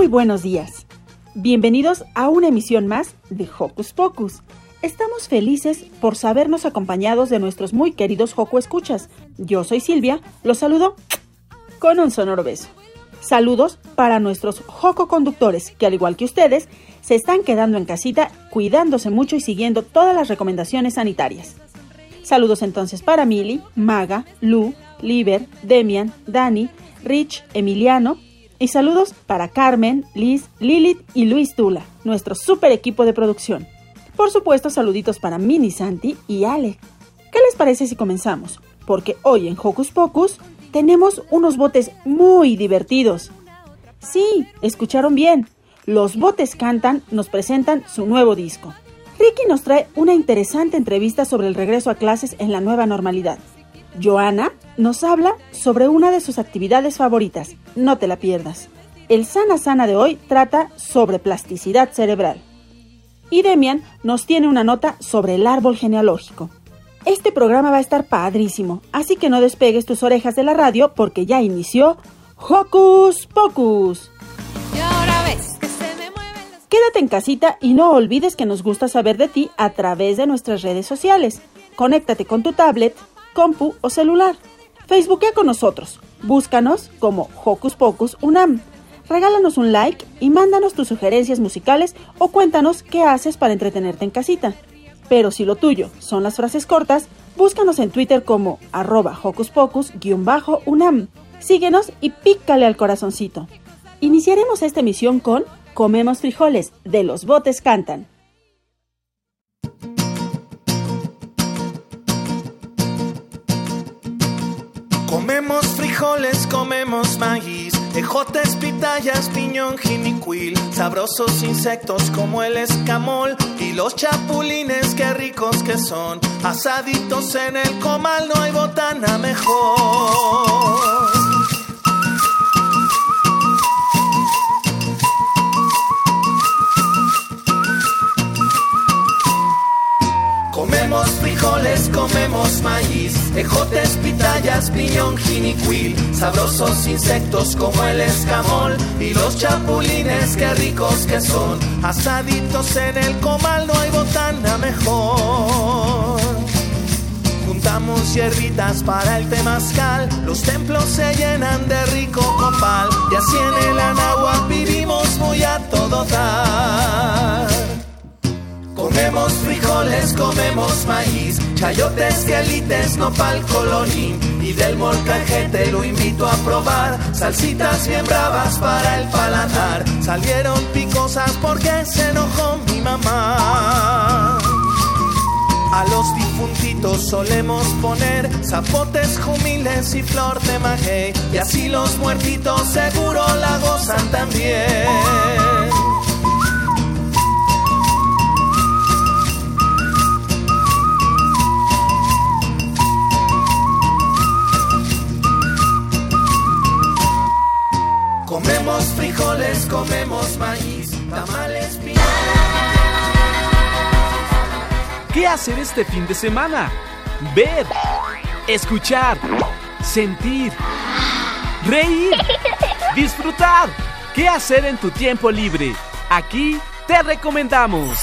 Muy buenos días. Bienvenidos a una emisión más de Hocus Pocus. Estamos felices por sabernos acompañados de nuestros muy queridos Joco Escuchas. Yo soy Silvia, los saludo con un sonoro beso. Saludos para nuestros Joco conductores, que al igual que ustedes, se están quedando en casita, cuidándose mucho y siguiendo todas las recomendaciones sanitarias. Saludos entonces para Mili, Maga, Lu, Liber, Demian, Dani, Rich, Emiliano, y saludos para Carmen, Liz, Lilith y Luis Tula, nuestro super equipo de producción. Por supuesto, saluditos para Mini Santi y Ale. ¿Qué les parece si comenzamos? Porque hoy en Hocus Pocus tenemos unos botes muy divertidos. Sí, escucharon bien. Los botes cantan nos presentan su nuevo disco. Ricky nos trae una interesante entrevista sobre el regreso a clases en la nueva normalidad. Joana nos habla sobre una de sus actividades favoritas. No te la pierdas. El Sana Sana de hoy trata sobre plasticidad cerebral y Demian nos tiene una nota sobre el árbol genealógico. Este programa va a estar padrísimo, así que no despegues tus orejas de la radio porque ya inició Hocus Pocus. Quédate en casita y no olvides que nos gusta saber de ti a través de nuestras redes sociales. Conéctate con tu tablet, compu o celular. Facebookea con nosotros. Búscanos como Hocus Pocus Unam regálanos un like y mándanos tus sugerencias musicales o cuéntanos qué haces para entretenerte en casita. Pero si lo tuyo son las frases cortas, búscanos en Twitter como arroba hocuspocus-unam. Síguenos y pícale al corazoncito. Iniciaremos esta emisión con Comemos frijoles, de los botes cantan. Comemos frijoles, comemos maíz Ejotes, pitayas, piñón, jinicuil, sabrosos insectos como el escamol y los chapulines, qué ricos que son. Asaditos en el comal, no hay botana mejor. Comemos maíz, ejotes, pitayas, piñón, jinicuil, sabrosos insectos como el escamol y los chapulines, qué ricos que son. Asaditos en el comal, no hay botana mejor. Juntamos hierbitas para el temazcal, los templos se llenan de rico copal y así en el anáhuac vivimos muy a todo dar. Comemos frijoles, comemos maíz, chayotes, no nopal, colorín y del molcajete lo invito a probar. Salsitas bien bravas para el paladar, salieron picosas porque se enojó mi mamá. A los difuntitos solemos poner zapotes, jumiles y flor de maguey, y así los muertitos seguro la gozan también. Frijoles, comemos maíz, tamales, ¿Qué hacer este fin de semana? Ver, escuchar, sentir, reír, disfrutar. ¿Qué hacer en tu tiempo libre? Aquí te recomendamos.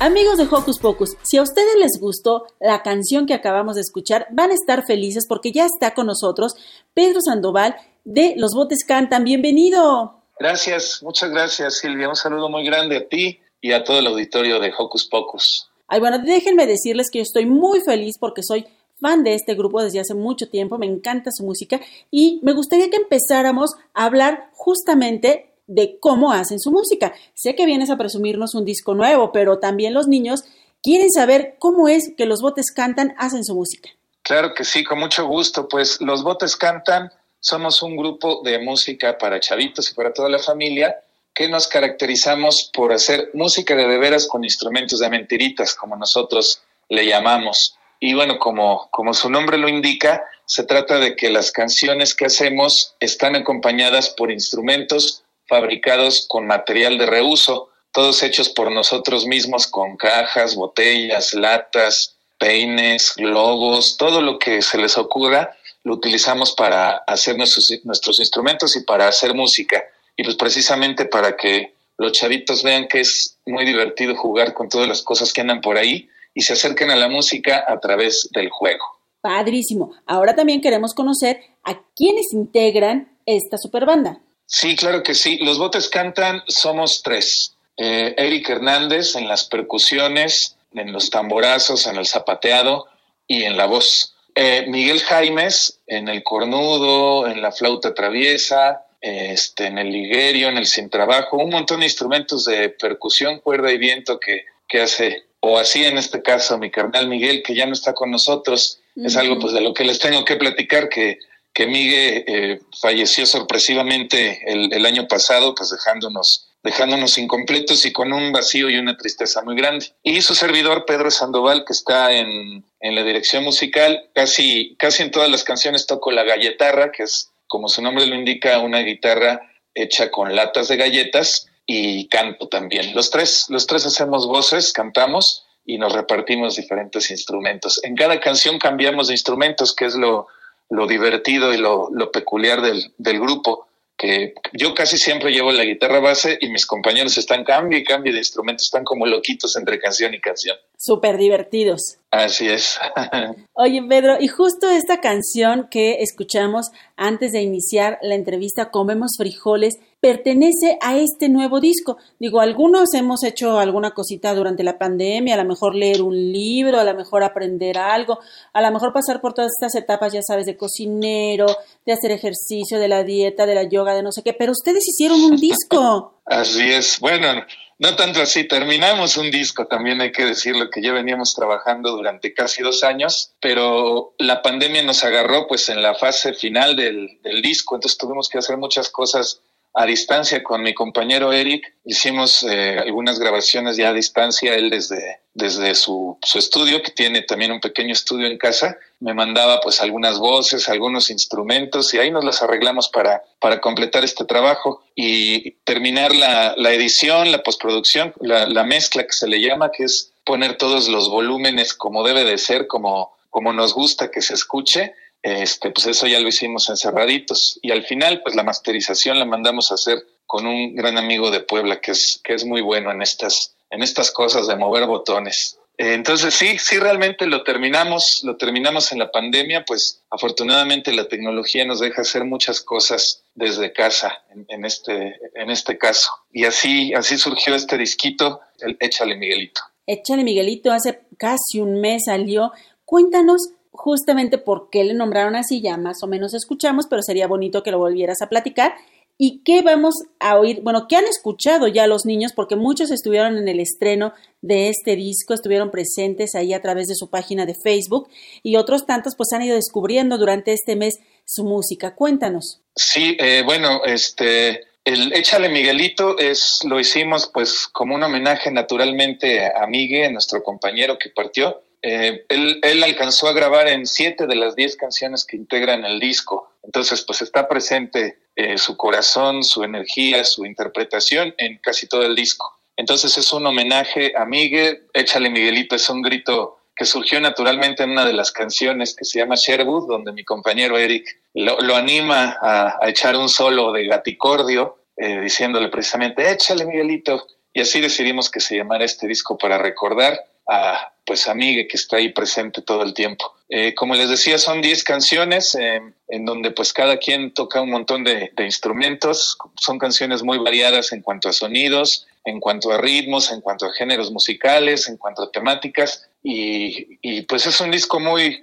Amigos de Hocus Pocus, si a ustedes les gustó la canción que acabamos de escuchar, van a estar felices porque ya está con nosotros Pedro Sandoval de Los Botes Cantan. Bienvenido. Gracias, muchas gracias Silvia. Un saludo muy grande a ti y a todo el auditorio de Hocus Pocus. Ay, bueno, déjenme decirles que yo estoy muy feliz porque soy fan de este grupo desde hace mucho tiempo, me encanta su música y me gustaría que empezáramos a hablar justamente de cómo hacen su música. Sé que vienes a presumirnos un disco nuevo, pero también los niños quieren saber cómo es que los botes cantan, hacen su música. Claro que sí, con mucho gusto. Pues los botes cantan, somos un grupo de música para chavitos y para toda la familia que nos caracterizamos por hacer música de de veras con instrumentos de mentiritas, como nosotros le llamamos. Y bueno, como, como su nombre lo indica, se trata de que las canciones que hacemos están acompañadas por instrumentos fabricados con material de reuso, todos hechos por nosotros mismos con cajas, botellas, latas, peines, globos, todo lo que se les ocurra, lo utilizamos para hacer nuestros, nuestros instrumentos y para hacer música. Y pues precisamente para que los chavitos vean que es muy divertido jugar con todas las cosas que andan por ahí y se acerquen a la música a través del juego. Padrísimo. Ahora también queremos conocer a quienes integran esta superbanda. Sí, claro que sí. Los botes cantan, somos tres. Eh, Eric Hernández en las percusiones, en los tamborazos, en el zapateado y en la voz. Eh, Miguel Jaimes en el cornudo, en la flauta traviesa, este, en el liguerio, en el sin trabajo, un montón de instrumentos de percusión, cuerda y viento que, que hace o así en este caso mi carnal Miguel, que ya no está con nosotros, es algo pues de lo que les tengo que platicar, que, que Miguel eh, falleció sorpresivamente el, el, año pasado, pues dejándonos dejándonos incompletos y con un vacío y una tristeza muy grande. Y su servidor, Pedro Sandoval, que está en, en la dirección musical, casi, casi en todas las canciones toco la galletarra, que es, como su nombre lo indica, una guitarra hecha con latas de galletas, y canto también. Los tres, los tres hacemos voces, cantamos y nos repartimos diferentes instrumentos. En cada canción cambiamos de instrumentos, que es lo, lo divertido y lo, lo peculiar del, del, grupo, que yo casi siempre llevo la guitarra base y mis compañeros están cambio y cambio de instrumentos, están como loquitos entre canción y canción. Súper divertidos. Así es. Oye, Pedro, y justo esta canción que escuchamos antes de iniciar la entrevista, Comemos Frijoles, pertenece a este nuevo disco. Digo, algunos hemos hecho alguna cosita durante la pandemia, a lo mejor leer un libro, a lo mejor aprender algo, a lo mejor pasar por todas estas etapas, ya sabes, de cocinero, de hacer ejercicio, de la dieta, de la yoga, de no sé qué, pero ustedes hicieron un disco. Así es. Bueno, no tanto así, terminamos un disco, también hay que decirlo que ya veníamos trabajando durante casi dos años, pero la pandemia nos agarró pues en la fase final del, del disco, entonces tuvimos que hacer muchas cosas a distancia con mi compañero Eric. Hicimos eh, algunas grabaciones ya a distancia, él desde, desde su, su, estudio, que tiene también un pequeño estudio en casa. Me mandaba pues algunas voces, algunos instrumentos y ahí nos las arreglamos para, para completar este trabajo y terminar la, la edición, la postproducción, la, la mezcla que se le llama, que es poner todos los volúmenes como debe de ser, como, como nos gusta que se escuche este, pues eso ya lo hicimos encerraditos. Y al final, pues la masterización la mandamos a hacer con un gran amigo de Puebla que es, que es muy bueno en estas, en estas cosas de mover botones. Entonces sí, sí realmente lo terminamos, lo terminamos en la pandemia, pues afortunadamente la tecnología nos deja hacer muchas cosas desde casa en, en este, en este caso. Y así, así surgió este disquito, el Échale Miguelito. Échale Miguelito, hace casi un mes salió. Cuéntanos justamente por qué le nombraron así, ya más o menos escuchamos, pero sería bonito que lo volvieras a platicar. ¿Y qué vamos a oír? Bueno, ¿qué han escuchado ya los niños? Porque muchos estuvieron en el estreno de este disco, estuvieron presentes ahí a través de su página de Facebook y otros tantos pues han ido descubriendo durante este mes su música. Cuéntanos. Sí, eh, bueno, este, el Échale Miguelito es, lo hicimos pues como un homenaje naturalmente a Miguel, nuestro compañero que partió. Eh, él, alcanzó a grabar en siete de las diez canciones que integran el disco. Entonces, pues está presente eh, su corazón, su energía, su interpretación en casi todo el disco. Entonces es un homenaje a Miguel, Échale Miguelito, es un grito que surgió naturalmente en una de las canciones que se llama Sherwood, donde mi compañero Eric lo, anima a, a, echar un solo de gaticordio, eh, diciéndole precisamente, échale Miguelito. Y así decidimos que se llamara este disco para recordar pues a Migue que está ahí presente todo el tiempo. Eh, como les decía, son 10 canciones eh, en donde pues cada quien toca un montón de, instrumentos. Son canciones muy variadas en cuanto a sonidos, en cuanto a ritmos, en cuanto a géneros musicales, en cuanto a temáticas. Y, y pues es un disco muy,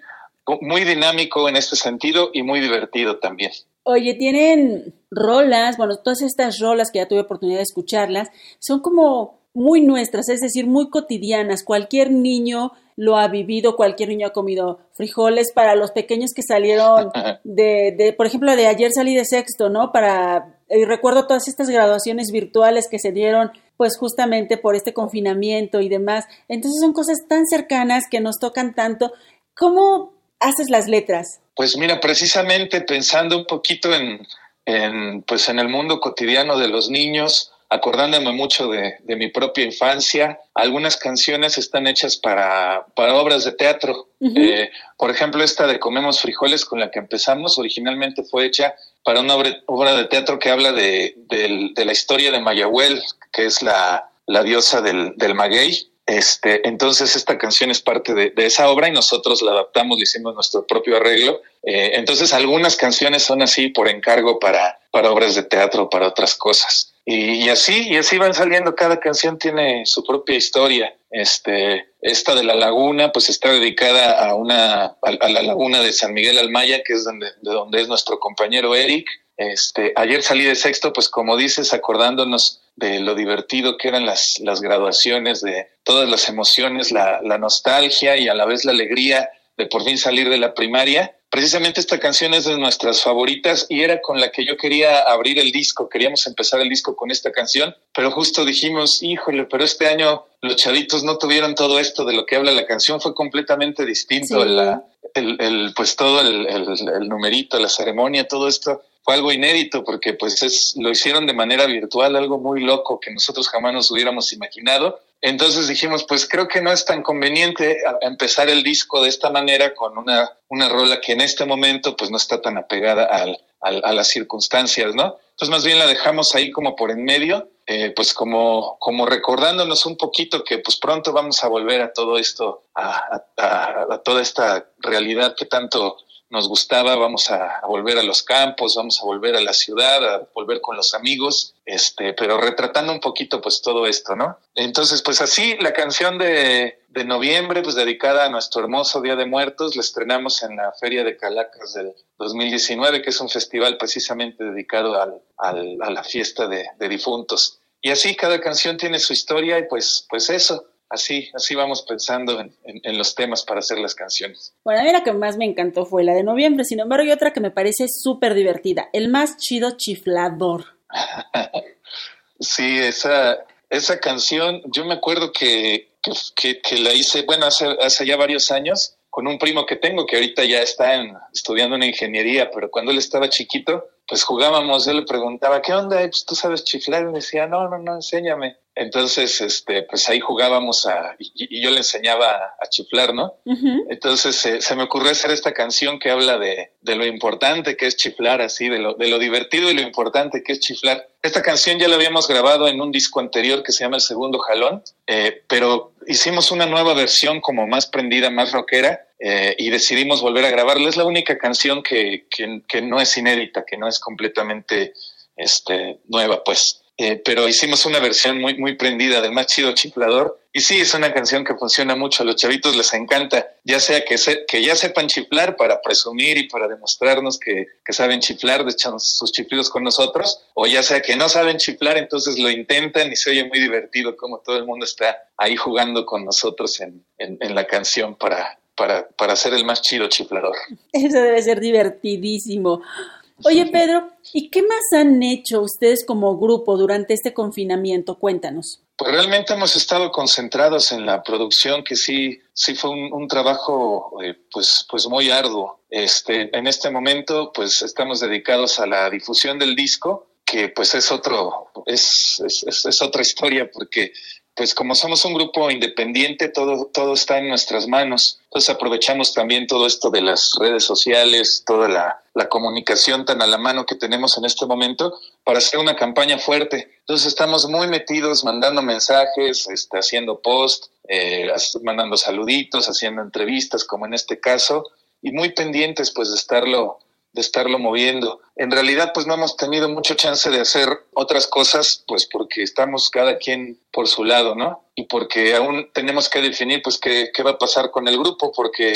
muy dinámico en este sentido y muy divertido también. Oye, tienen rolas, bueno, todas estas rolas que ya tuve oportunidad de escucharlas, son como muy nuestras, es decir, muy cotidianas. Cualquier niño lo ha vivido, cualquier niño ha comido frijoles. Para los pequeños que salieron de, de por ejemplo, de ayer salí de sexto, ¿no? Para, y recuerdo todas estas graduaciones virtuales que se dieron, pues justamente por este confinamiento y demás. Entonces son cosas tan cercanas que nos tocan tanto. ¿Cómo haces las letras? Pues mira, precisamente pensando un poquito en, en, pues en el mundo cotidiano de los niños, acordándome mucho de, de, mi propia infancia. Algunas canciones están hechas para, para obras de teatro. eh, por ejemplo, esta de Comemos Frijoles con la que empezamos originalmente fue hecha para una obra, obra de teatro que habla de, de, de, la historia de Mayahuel, que es la, la diosa del, del maguey. Este, entonces esta canción es parte de, de, esa obra y nosotros la adaptamos, le hicimos nuestro propio arreglo. Eh, entonces algunas canciones son así por encargo para, para obras de teatro, para otras cosas. Y, así, y así van saliendo, cada canción tiene su propia historia. Este, esta de la laguna, pues está dedicada a una, a, a la laguna de San Miguel Almaya, que es donde, de donde es nuestro compañero Eric. Este, ayer salí de sexto, pues como dices, acordándonos de lo divertido que eran las, las graduaciones, de todas las emociones, la, la nostalgia y a la vez la alegría de por fin salir de la primaria. Precisamente esta canción es de nuestras favoritas y era con la que yo quería abrir el disco, queríamos empezar el disco con esta canción, pero justo dijimos, híjole, pero este año los chavitos no tuvieron todo esto de lo que habla la canción, fue completamente distinto, sí. la, el, el, pues todo el, el, el numerito, la ceremonia, todo esto fue algo inédito porque pues es, lo hicieron de manera virtual, algo muy loco que nosotros jamás nos hubiéramos imaginado. Entonces dijimos, pues creo que no es tan conveniente empezar el disco de esta manera con una, una rola que en este momento pues no está tan apegada al, a las circunstancias, ¿no? Entonces más bien la dejamos ahí como por en medio, eh, pues como, como recordándonos un poquito que pues pronto vamos a volver a todo esto, a toda esta realidad que tanto nos gustaba, vamos a, volver a los campos, vamos a volver a la ciudad, a volver con los amigos, este, pero retratando un poquito pues todo esto, ¿no? Entonces, pues así, la canción de, de noviembre, pues dedicada a nuestro hermoso Día de Muertos, la estrenamos en la Feria de Calacas del 2019, que es un festival precisamente dedicado al, al, a la fiesta de, de difuntos. Y así cada canción tiene su historia y pues, pues eso, así, así vamos pensando en, en, en, los temas para hacer las canciones. Bueno, a mí la que más me encantó fue la de noviembre, sin embargo hay otra que me parece súper divertida, el más chido chiflador. sí, esa, esa canción, yo me acuerdo que, que, que, la hice, bueno, hace, hace ya varios años, con un primo que tengo que ahorita ya está en, estudiando una ingeniería, pero cuando él estaba chiquito, pues jugábamos, yo le preguntaba, ¿qué onda? Pues, ¿Tú sabes chiflar? Y me decía, no, no, no, enséñame. Entonces, este, pues ahí jugábamos a, y, y yo le enseñaba a, chiflar, ¿no? Uh -huh. Entonces eh, se me ocurrió hacer esta canción que habla de, de lo importante que es chiflar, así, de lo, de lo divertido y lo importante que es chiflar. Esta canción ya la habíamos grabado en un disco anterior que se llama El Segundo Jalón, eh, pero hicimos una nueva versión como más prendida, más rockera, eh, y decidimos volver a grabarla. Es la única canción que, que, que no es inédita, que no es completamente este, nueva, pues. Eh, pero hicimos una versión muy, muy prendida del más chido chiflador. Y sí, es una canción que funciona mucho. A los chavitos les encanta, ya sea que, se, que ya sepan chiflar para presumir y para demostrarnos que, que saben chiflar, de echan sus chiflidos con nosotros, o ya sea que no saben chiflar, entonces lo intentan y se oye muy divertido como todo el mundo está ahí jugando con nosotros en, en, en la canción para, para, para ser el más chido chiflador. Eso debe ser divertidísimo. Oye, Pedro, ¿y qué más han hecho ustedes como grupo durante este confinamiento? Cuéntanos. Pues realmente hemos estado concentrados en la producción, que sí, sí fue un, un trabajo eh, pues, pues muy arduo. Este, en este momento, pues estamos dedicados a la difusión del disco, que pues es otro, es, es, es otra historia, porque pues como somos un grupo independiente, todo, todo está en nuestras manos. Entonces aprovechamos también todo esto de las redes sociales, toda la, la, comunicación tan a la mano que tenemos en este momento para hacer una campaña fuerte. Entonces estamos muy metidos mandando mensajes, este, haciendo post, eh, mandando saluditos, haciendo entrevistas, como en este caso, y muy pendientes pues de estarlo de estarlo moviendo. En realidad, pues no hemos tenido mucha chance de hacer otras cosas, pues porque estamos cada quien por su lado, ¿no? Y porque aún tenemos que definir, pues, qué, qué va a pasar con el grupo, porque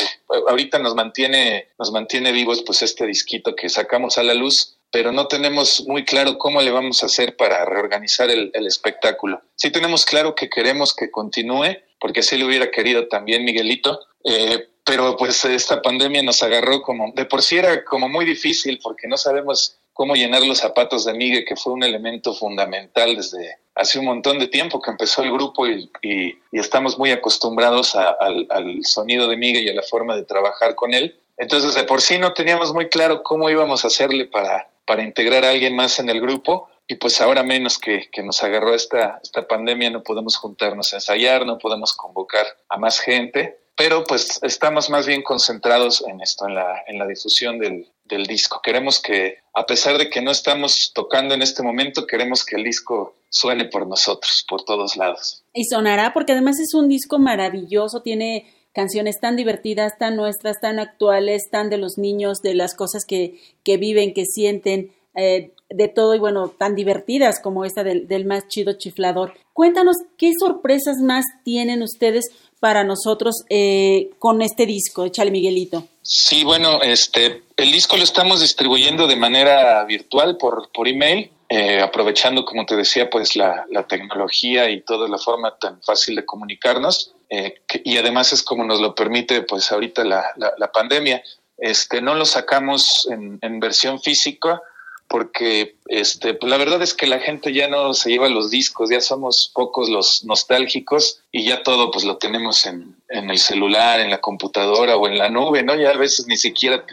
ahorita nos mantiene, nos mantiene vivos, pues, este disquito que sacamos a la luz, pero no tenemos muy claro cómo le vamos a hacer para reorganizar el, el espectáculo. Sí tenemos claro que queremos que continúe, porque así lo hubiera querido también Miguelito, eh, pero pues esta pandemia nos agarró como, de por sí era como muy difícil porque no sabemos cómo llenar los zapatos de Miguel, que fue un elemento fundamental desde hace un montón de tiempo que empezó el grupo y, y, estamos muy acostumbrados al, al, sonido de Miguel y a la forma de trabajar con él. Entonces de por sí no teníamos muy claro cómo íbamos a hacerle para, para integrar a alguien más en el grupo y pues ahora menos que, que, nos agarró esta, esta pandemia no podemos juntarnos a ensayar, no podemos convocar a más gente pero pues estamos más bien concentrados en esto, en la, en la difusión del, del disco. Queremos que, a pesar de que no estamos tocando en este momento, queremos que el disco suene por nosotros, por todos lados. Y sonará porque además es un disco maravilloso, tiene canciones tan divertidas, tan nuestras, tan actuales, tan de los niños, de las cosas que, que viven, que sienten, eh, de todo y bueno, tan divertidas como esta del, del más chido chiflador. Cuéntanos qué sorpresas más tienen ustedes para nosotros eh, con este disco, Échale Miguelito. Sí, bueno, este, el disco lo estamos distribuyendo de manera virtual por, por email, eh, aprovechando, como te decía, pues la, la, tecnología y toda la forma tan fácil de comunicarnos, eh, y además es como nos lo permite, pues ahorita la, la, pandemia. Este, no lo sacamos en versión física, porque este, pues la verdad es que la gente ya no se lleva los discos, ya somos pocos los nostálgicos y ya todo pues lo tenemos en, en el celular, en la computadora o en la nube, ¿no? Ya a veces ni siquiera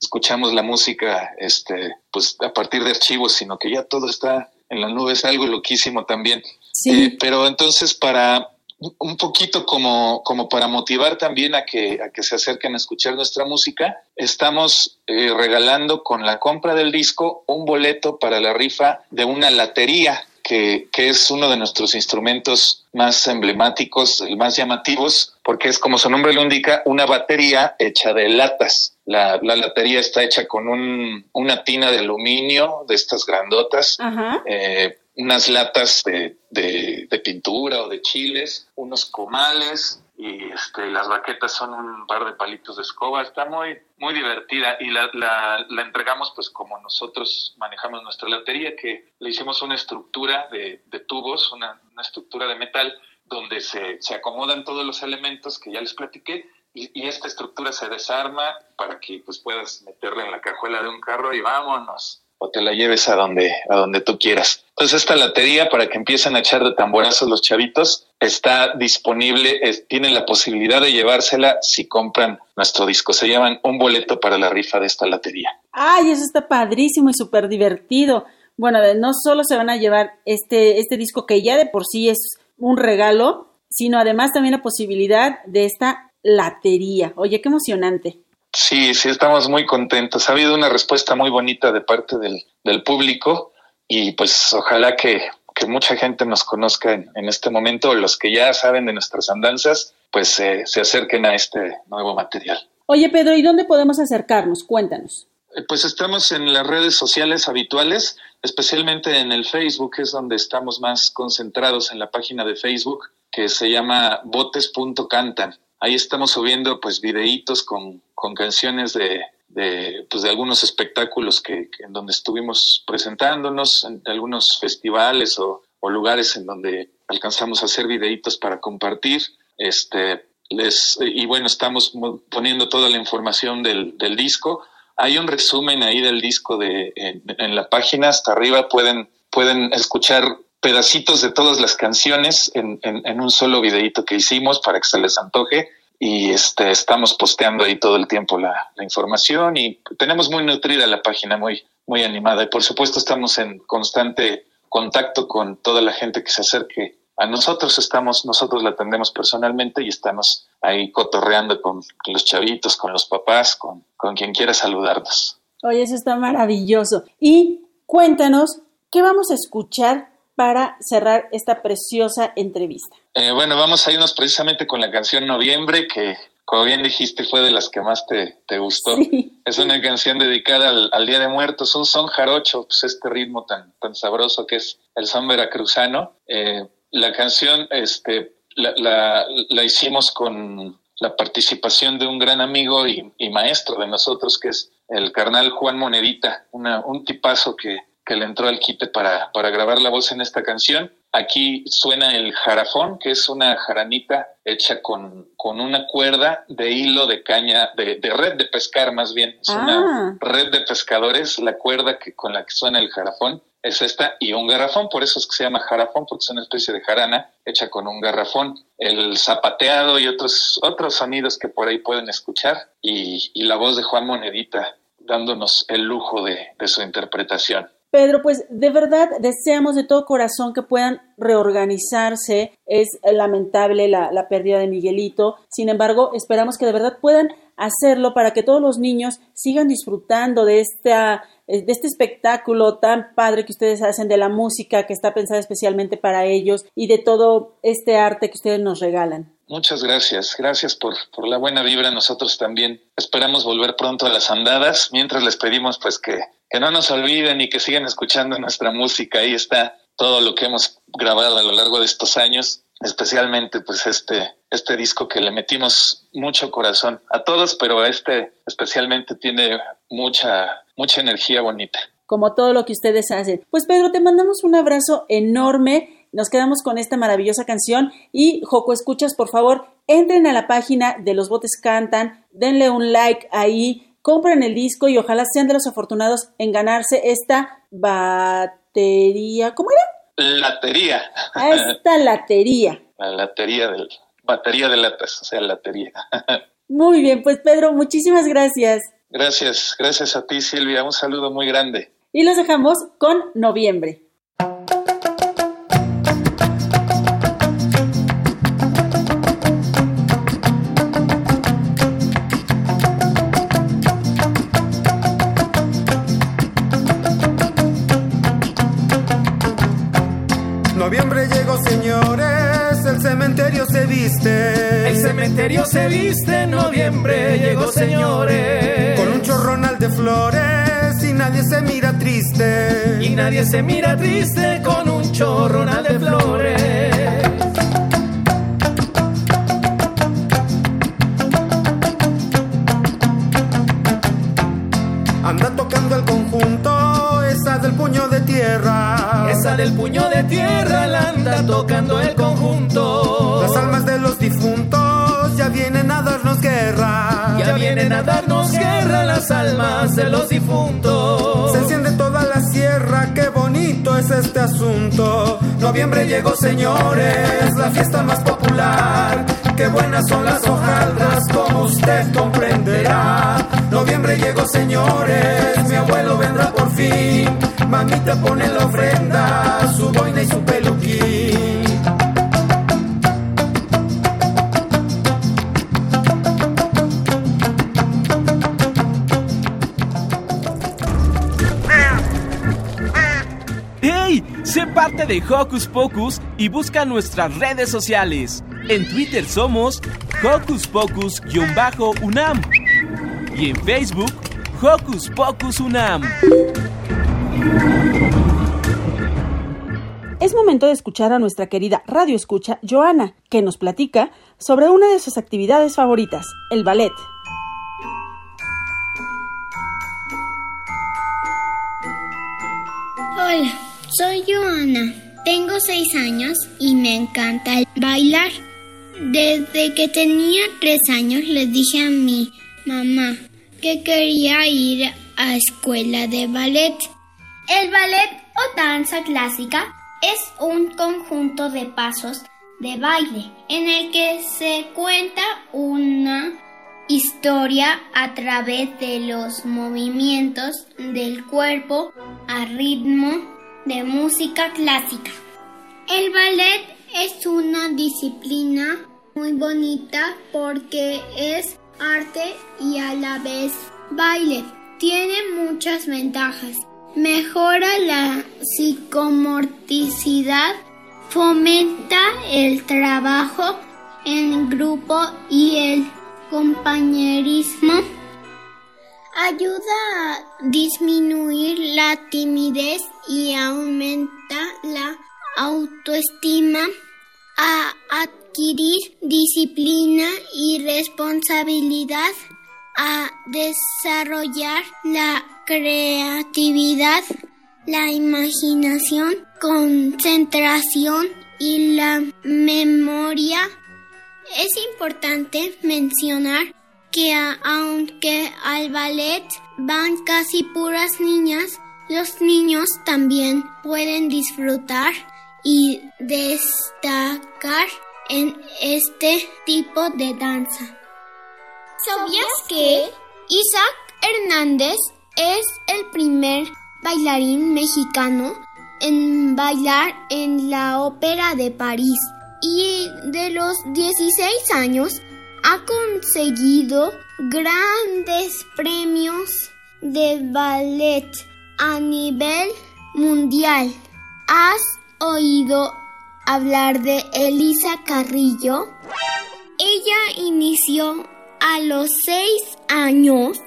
escuchamos la música este, pues a partir de archivos, sino que ya todo está en la nube, es algo loquísimo también. Sí. Eh, pero entonces para, un poquito como, como para motivar también a que, a que se acerquen a escuchar nuestra música, estamos eh, regalando con la compra del disco un boleto para la rifa de una latería, que, que es uno de nuestros instrumentos más emblemáticos, y más llamativos, porque es como su nombre lo indica, una batería hecha de latas. La, la latería está hecha con un, una tina de aluminio de estas grandotas, eh, unas latas de, de, pintura o de chiles, unos comales y este, las baquetas son un par de palitos de escoba. Está muy, muy divertida y la, la, la entregamos pues como nosotros manejamos nuestra latería, que le hicimos una estructura de, de tubos, una, una, estructura de metal donde se, se acomodan todos los elementos que ya les platiqué y, y, esta estructura se desarma para que pues puedas meterla en la cajuela de un carro y vámonos o te la lleves a donde, a donde tú quieras. Entonces esta latería para que empiecen a echar de tamborazos los chavitos está disponible, es, tienen la posibilidad de llevársela si compran nuestro disco. Se llaman un boleto para la rifa de esta latería. Ay, eso está padrísimo y súper divertido. Bueno, no solo se van a llevar este, este disco que ya de por sí es un regalo, sino además también la posibilidad de esta latería. Oye, qué emocionante. Sí, sí, estamos muy contentos. Ha habido una respuesta muy bonita de parte del, del público y pues ojalá que, que mucha gente nos conozca en, en, este momento, los que ya saben de nuestras andanzas, pues eh, se acerquen a este nuevo material. Oye, Pedro, ¿y dónde podemos acercarnos? Cuéntanos. Pues estamos en las redes sociales habituales, especialmente en el Facebook, es donde estamos más concentrados en la página de Facebook, que se llama botes.cantan. Ahí estamos subiendo pues videitos con, con canciones de, de, pues, de algunos espectáculos que, en donde estuvimos presentándonos, en algunos festivales o, lugares en donde alcanzamos a hacer videitos para compartir. Este, les, y bueno, estamos poniendo toda la información del, del disco. Hay un resumen ahí del disco de, en, en la página, hasta arriba pueden, pueden escuchar pedacitos de todas las canciones en, en, un solo videíto que hicimos para que se les antoje y este estamos posteando ahí todo el tiempo la, la, información y tenemos muy nutrida la página, muy, muy animada y por supuesto estamos en constante contacto con toda la gente que se acerque a nosotros, estamos, nosotros la atendemos personalmente y estamos ahí cotorreando con los chavitos, con los papás, con, con quien quiera saludarnos. Oye, eso está maravilloso. Y cuéntanos, ¿qué vamos a escuchar para cerrar esta preciosa entrevista? Eh, bueno, vamos a irnos precisamente con la canción Noviembre, que como bien dijiste fue de las que más te, te gustó. Es una canción dedicada al, Día de Muertos, un son jarocho, pues este ritmo tan, tan sabroso que es el son veracruzano. Eh, la canción este, la, la, la, hicimos con la participación de un gran amigo y, y maestro de nosotros, que es el carnal Juan Monedita, una, un tipazo que, que le entró al quite para, para grabar la voz en esta canción. Aquí suena el jarafón, que es una jaranita hecha con, con una cuerda de hilo de caña, de, de red de pescar más bien. Es una ah. red de pescadores, la cuerda que, con la que suena el jarafón es esta y un garrafón, por eso es que se llama jarafón, porque es una especie de jarana hecha con un garrafón. El zapateado y otros, otros sonidos que por ahí pueden escuchar y, y la voz de Juan Monedita dándonos el lujo de, de su interpretación. Pedro, pues de verdad deseamos de todo corazón que puedan reorganizarse. Es lamentable la, pérdida de Miguelito. Sin embargo, esperamos que de verdad puedan hacerlo para que todos los niños sigan disfrutando de esta de este espectáculo tan padre que ustedes hacen, de la música que está pensada especialmente para ellos y de todo este arte que ustedes nos regalan. Muchas gracias, gracias por, por la buena vibra. Nosotros también esperamos volver pronto a las andadas, mientras les pedimos pues que que no nos olviden y que sigan escuchando nuestra música. Ahí está todo lo que hemos grabado a lo largo de estos años, especialmente pues este, este disco que le metimos mucho corazón a todos, pero este especialmente tiene mucha, mucha energía bonita. Como todo lo que ustedes hacen. Pues Pedro, te mandamos un abrazo enorme. Nos quedamos con esta maravillosa canción y Joco Escuchas, por favor, entren a la página de Los Botes Cantan, denle un like ahí, compren el disco y ojalá sean de los afortunados en ganarse esta batería. ¿Cómo era? Latería. Ah, esta latería. La latería del batería de latas, o sea, latería. Muy bien, pues Pedro, muchísimas gracias. Gracias, gracias a ti Silvia, un saludo muy grande. Y los dejamos con noviembre. Nadie se mira triste con un chorronal de flores. Noviembre llegó, señores, la fiesta más popular. Qué buenas son las hojaldras, como usted comprenderá. Noviembre llegó, señores, mi abuelo vendrá por fin. Mamita pone la ofrenda, su boina y su peluquín. De Hocus Pocus y busca nuestras redes sociales. En Twitter somos Hocus Pocus-UNAM y en Facebook Hocus Pocus UNAM. Es momento de escuchar a nuestra querida radio escucha Joana, que nos platica sobre una de sus actividades favoritas, el ballet. Hola. Soy Joana, tengo seis años y me encanta bailar. Desde que tenía tres años le dije a mi mamá que quería ir a escuela de ballet. El ballet o danza clásica es un conjunto de pasos de baile en el que se cuenta una historia a través de los movimientos del cuerpo a ritmo de música clásica. El ballet es una disciplina muy bonita porque es arte y a la vez baile. Tiene muchas ventajas. mejora la psicomorticidad, fomenta el trabajo en grupo y el compañerismo, ayuda a disminuir la timidez y aumenta la autoestima, a adquirir disciplina y responsabilidad, a desarrollar la creatividad, la imaginación, concentración y la memoria. Es importante mencionar que aunque al ballet van casi puras niñas, los niños también pueden disfrutar y destacar en este tipo de danza. ¿Sabías que Isaac Hernández es el primer bailarín mexicano en bailar en la Ópera de París y de los 16 años ha conseguido grandes premios de ballet a nivel mundial. ¿Has oído hablar de Elisa Carrillo? Ella inició a los 6 años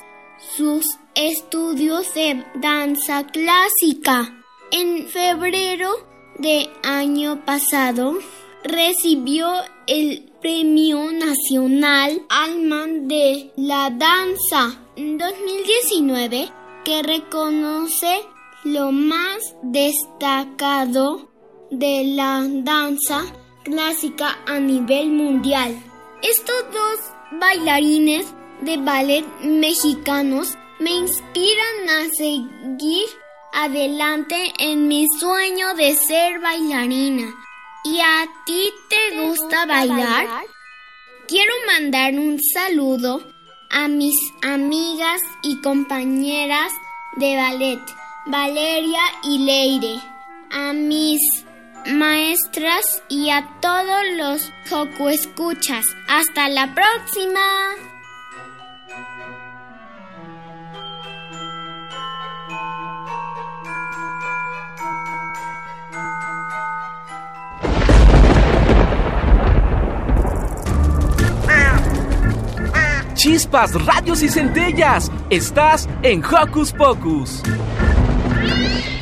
sus estudios de danza clásica. En febrero de año pasado recibió el Premio Nacional Alman de la Danza en 2019 que reconoce lo más destacado de la danza clásica a nivel mundial. Estos dos bailarines de ballet mexicanos me inspiran a seguir adelante en mi sueño de ser bailarina. ¿Y a ti te gusta bailar? Quiero mandar un saludo a mis amigas y compañeras de ballet, Valeria y Leire, a mis maestras y a todos los Escuchas. Hasta la próxima. Chispas, radios y centellas. Estás en Hocus Pocus.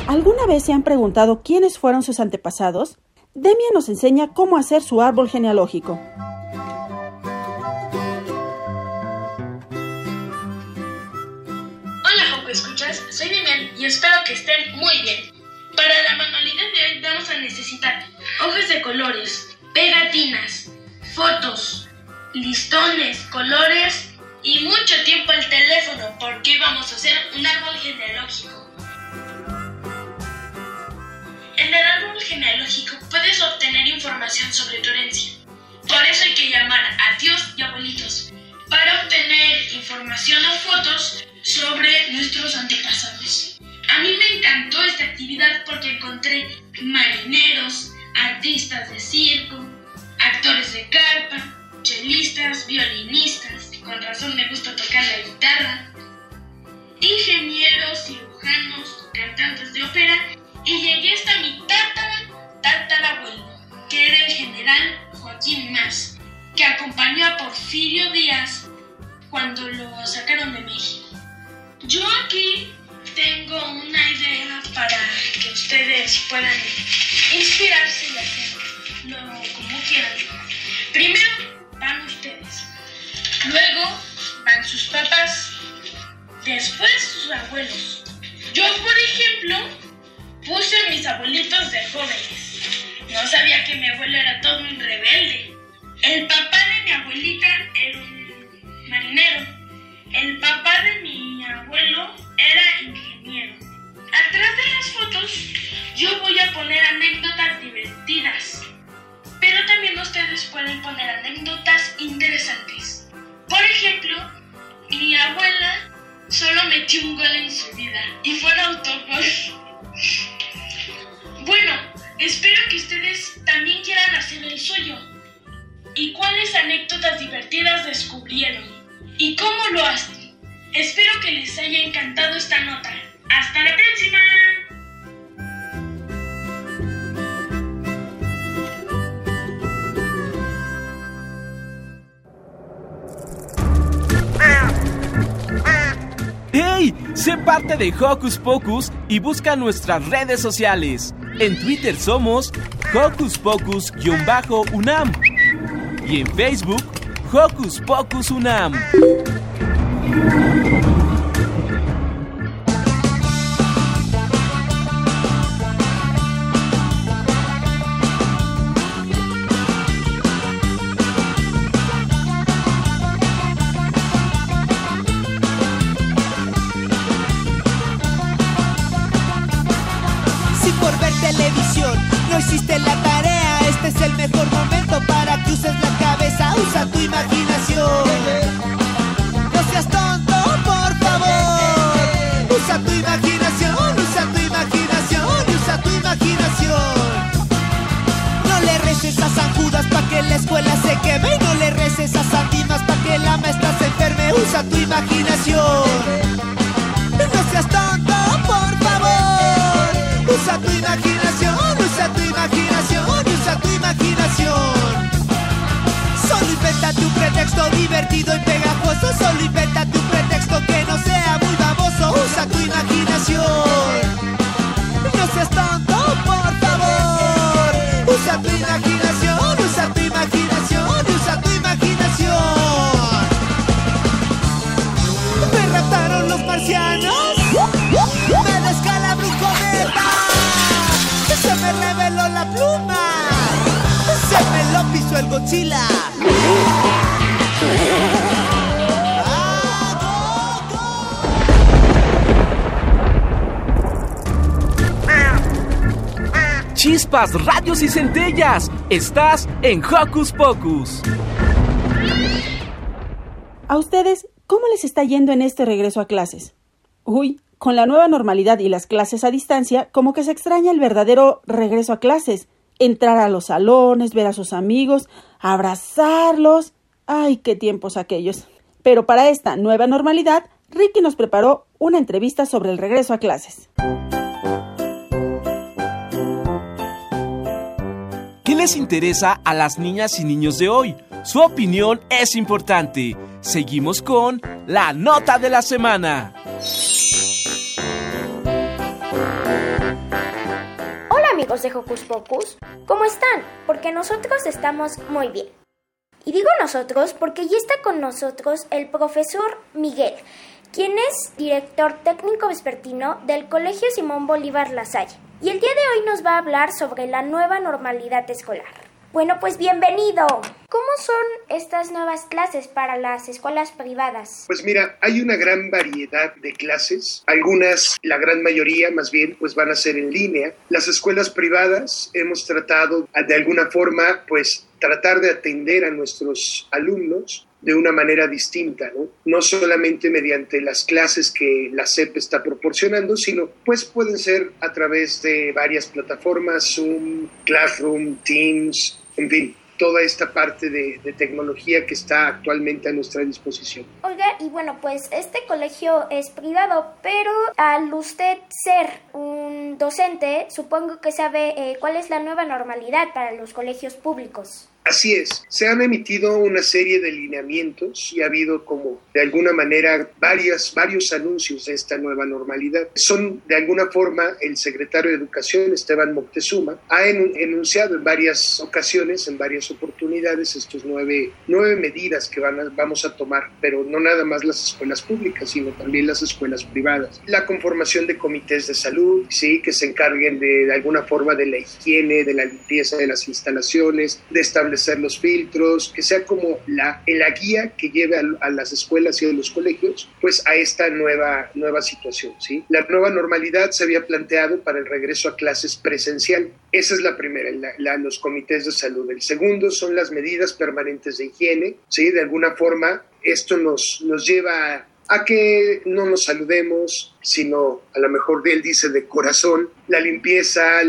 ¿Alguna vez se han preguntado quiénes fueron sus antepasados? Demia nos enseña cómo hacer su árbol genealógico. Yo voy a poner anécdotas divertidas. Pero también ustedes pueden poner anécdotas interesantes. Por ejemplo, mi abuela solo metió un gol en su vida y fue un autogol. Bueno, espero que ustedes también quieran hacer el suyo. ¿Y cuáles anécdotas divertidas descubrieron? ¿Y cómo lo hacen? Espero que les haya encantado esta nota. ¡Hasta la próxima! Sé parte de Hocus Pocus y busca nuestras redes sociales. En Twitter somos Hocus Pocus-UNAM y en Facebook Hocus Pocus UNAM. Usa tu imaginación. No seas tonto, por favor. Usa tu imaginación, usa tu imaginación, usa tu imaginación. Solo invéntate un pretexto divertido y pegajoso. Solo invéntate el Godzilla. Chispas, radios y centellas. Estás en Hocus Pocus. ¿A ustedes cómo les está yendo en este regreso a clases? Uy, con la nueva normalidad y las clases a distancia, como que se extraña el verdadero regreso a clases. Entrar a los salones, ver a sus amigos, abrazarlos. Ay, qué tiempos aquellos. Pero para esta nueva normalidad, Ricky nos preparó una entrevista sobre el regreso a clases. ¿Qué les interesa a las niñas y niños de hoy? Su opinión es importante. Seguimos con la nota de la semana. Amigos de Hocus Pocus, ¿cómo están? Porque nosotros estamos muy bien. Y digo nosotros porque ya está con nosotros el profesor Miguel, quien es director técnico vespertino del Colegio Simón Bolívar La Salle. Y el día de hoy nos va a hablar sobre la nueva normalidad escolar. Bueno, pues bienvenido. ¿Cómo son estas nuevas clases para las escuelas privadas? Pues mira, hay una gran variedad de clases. Algunas, la gran mayoría más bien, pues van a ser en línea. Las escuelas privadas hemos tratado de alguna forma, pues tratar de atender a nuestros alumnos de una manera distinta, ¿no? No solamente mediante las clases que la CEP está proporcionando, sino pues pueden ser a través de varias plataformas, Zoom, Classroom, Teams, en fin, toda esta parte de, tecnología que está actualmente a nuestra disposición. Oiga, y bueno, pues este colegio es privado, pero al usted ser un docente, supongo que sabe eh, cuál es la nueva normalidad para los colegios públicos. Así es, se han emitido una serie de lineamientos y ha habido como de alguna manera varias, varios anuncios de esta nueva normalidad. Son de alguna forma el secretario de Educación, Esteban Moctezuma, ha enunciado en varias ocasiones, en varias oportunidades, estos nueve, nueve medidas que van a, vamos a tomar, pero no nada más las escuelas públicas, sino también las escuelas privadas. La conformación de comités de salud, sí, que se encarguen de, de alguna forma de la higiene, de la limpieza de las instalaciones, de establecer los filtros, que sea como la, la guía que lleve a, a, las escuelas y a los colegios, pues a esta nueva, nueva situación, ¿sí? La nueva normalidad se había planteado para el regreso a clases presencial. Esa es la primera, la, la, los comités de salud. El segundo son las medidas permanentes de higiene, ¿sí? De alguna forma, esto nos, nos lleva a a que no nos saludemos, sino a lo mejor él dice de corazón, la limpieza,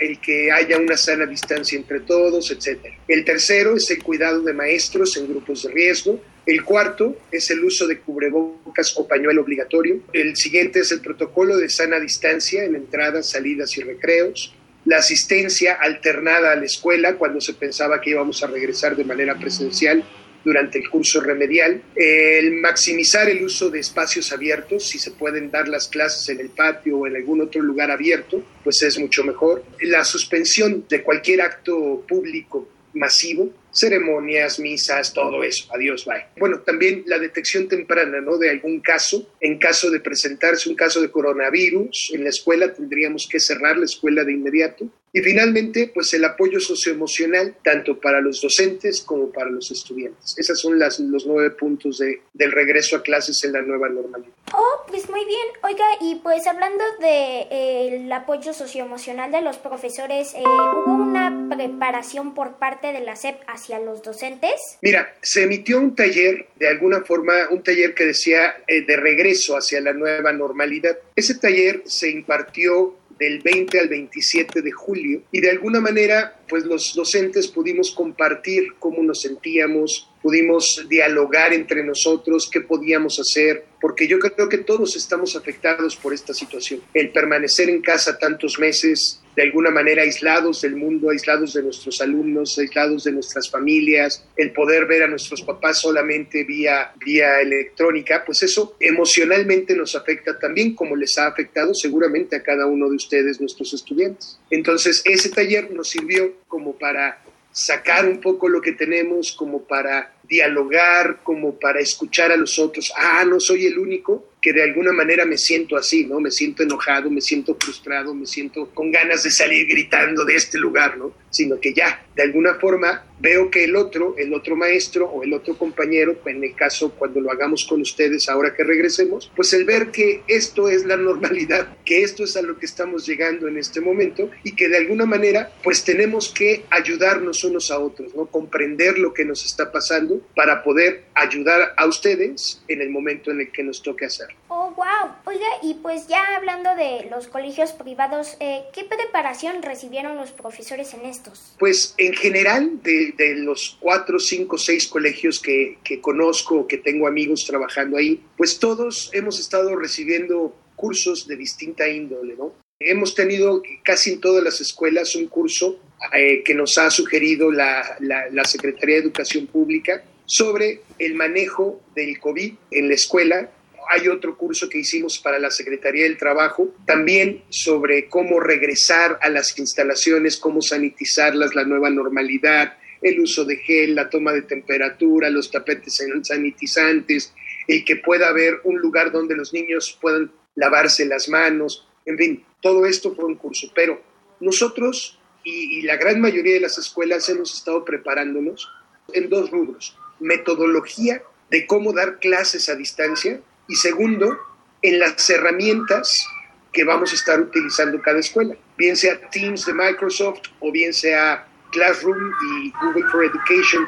el que haya una sana distancia entre todos, etc. El tercero es el cuidado de maestros en grupos de riesgo, El cuarto es el uso de cubrebocas o pañuelo obligatorio. El siguiente es el protocolo de sana distancia en entradas, salidas y recreos. La asistencia alternada a la escuela cuando se pensaba que íbamos a regresar de manera presencial durante el curso remedial, el maximizar el uso de espacios abiertos, si se pueden dar las clases en el patio o en algún otro lugar abierto, pues es mucho mejor. La suspensión de cualquier acto público masivo, ceremonias, misas, todo eso. Adiós, bye. Bueno, también la detección temprana, ¿no? De algún caso. En caso de presentarse un caso de coronavirus en la escuela, tendríamos que cerrar la escuela de inmediato. Y finalmente, pues el apoyo socioemocional, tanto para los docentes como para los estudiantes. Esos son las, los nueve puntos de, del regreso a clases en la nueva normalidad. Oh, pues muy bien. Oiga, y pues hablando del de, eh, el apoyo socioemocional de los profesores, eh, ¿hubo una preparación por parte de la SEP hacia los docentes? Mira, se emitió un taller, de alguna forma, un taller que decía eh, de regreso hacia la nueva normalidad. Ese taller se impartió del 20 al 27 de julio y de alguna manera pues los docentes pudimos compartir cómo nos sentíamos, pudimos dialogar entre nosotros, qué podíamos hacer, porque yo creo que todos estamos afectados por esta situación. El permanecer en casa tantos meses, de alguna manera aislados del mundo, aislados de nuestros alumnos, aislados de nuestras familias, el poder ver a nuestros papás solamente vía, vía electrónica, pues eso emocionalmente nos afecta también como les ha afectado seguramente a cada uno de ustedes, nuestros estudiantes. Entonces, ese taller nos sirvió como para sacar un poco lo que tenemos, como para dialogar, como para escuchar a los otros. Ah, no soy el único que de alguna manera me siento así, ¿no? Me siento enojado, me siento frustrado, me siento con ganas de salir gritando de este lugar, ¿no? Sino que ya, de alguna forma, veo que el otro, el otro maestro o el otro compañero, en el caso cuando lo hagamos con ustedes ahora que regresemos, pues el ver que esto es la normalidad, que esto es a lo que estamos llegando en este momento y que de alguna manera, pues tenemos que ayudarnos unos a otros, ¿no? Comprender lo que nos está pasando para poder ayudar a ustedes en el momento en el que nos toque hacer. Oh, wow. Oiga, y pues ya hablando de los colegios privados, eh, ¿qué preparación recibieron los profesores en estos? Pues en general, de, de los cuatro, cinco, seis colegios que, que conozco, que tengo amigos trabajando ahí, pues todos hemos estado recibiendo cursos de distinta índole, ¿no? Hemos tenido casi en todas las escuelas un curso eh, que nos ha sugerido la, la, la Secretaría de Educación Pública sobre el manejo del COVID en la escuela hay otro curso que hicimos para la Secretaría del Trabajo, también sobre cómo regresar a las instalaciones, cómo sanitizarlas, la nueva normalidad, el uso de gel, la toma de temperatura, los tapetes sanitizantes, el que pueda haber un lugar donde los niños puedan lavarse las manos, en fin, todo esto fue un curso, pero nosotros y, y la gran mayoría de las escuelas hemos estado preparándonos en dos rubros, metodología de cómo dar clases a distancia y segundo, en las herramientas que vamos a estar utilizando cada escuela, bien sea Teams de Microsoft o bien sea Classroom y Google for Education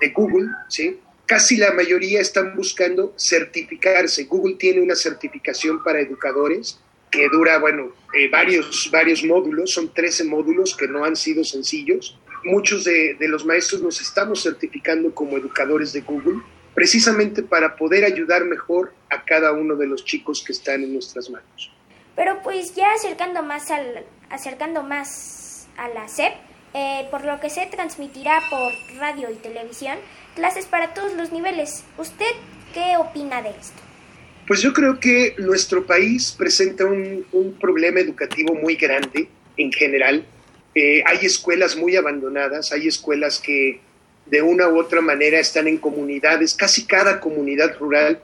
de, Google, ¿sí? Casi la mayoría están buscando certificarse. Google tiene una certificación para educadores que dura, bueno, eh, varios, varios módulos, son 13 módulos que no han sido sencillos. Muchos de los maestros nos estamos certificando como educadores de Google precisamente para poder ayudar mejor a cada uno de los chicos que están en nuestras manos. Pero pues ya acercando más al, acercando más a la SEP, eh, por lo que se transmitirá por radio y televisión, clases para todos los niveles. ¿Usted qué opina de esto? Pues yo creo que nuestro país presenta un, un problema educativo muy grande en general. Eh, hay escuelas muy abandonadas, hay escuelas que de una u otra manera están en comunidades, casi cada comunidad rural,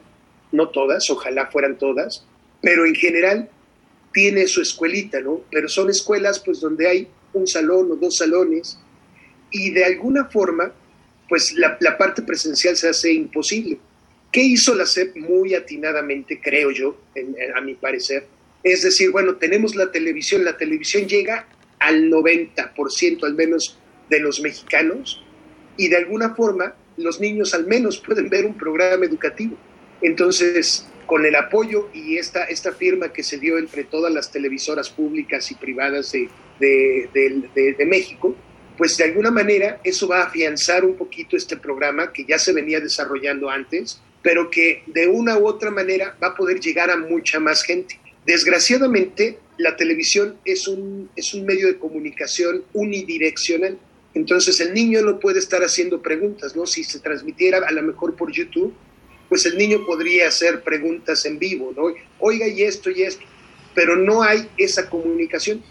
no todas, ojalá fueran todas, pero en general tiene su escuelita, ¿no? Pero son escuelas pues donde hay un salón o dos salones y de alguna forma pues la, parte presencial se hace imposible. ¿Qué hizo la SEP muy atinadamente, creo yo, a mi parecer? Es decir, bueno, tenemos la televisión, la televisión llega al 90% al menos de los mexicanos y de alguna forma los niños al menos pueden ver un programa educativo. Entonces, con el apoyo y esta, esta firma que se dio entre todas las televisoras públicas y privadas de, de, de, de México, pues de alguna manera eso va a afianzar un poquito este programa que ya se venía desarrollando antes, pero que de una u otra manera va a poder llegar a mucha más gente. Desgraciadamente, la televisión es un, es un medio de comunicación unidireccional. Entonces el niño no puede estar haciendo preguntas, ¿no? Si se transmitiera a lo mejor por YouTube, pues el niño podría hacer preguntas en vivo, ¿no? Oiga, y esto y esto, pero no hay esa comunicación.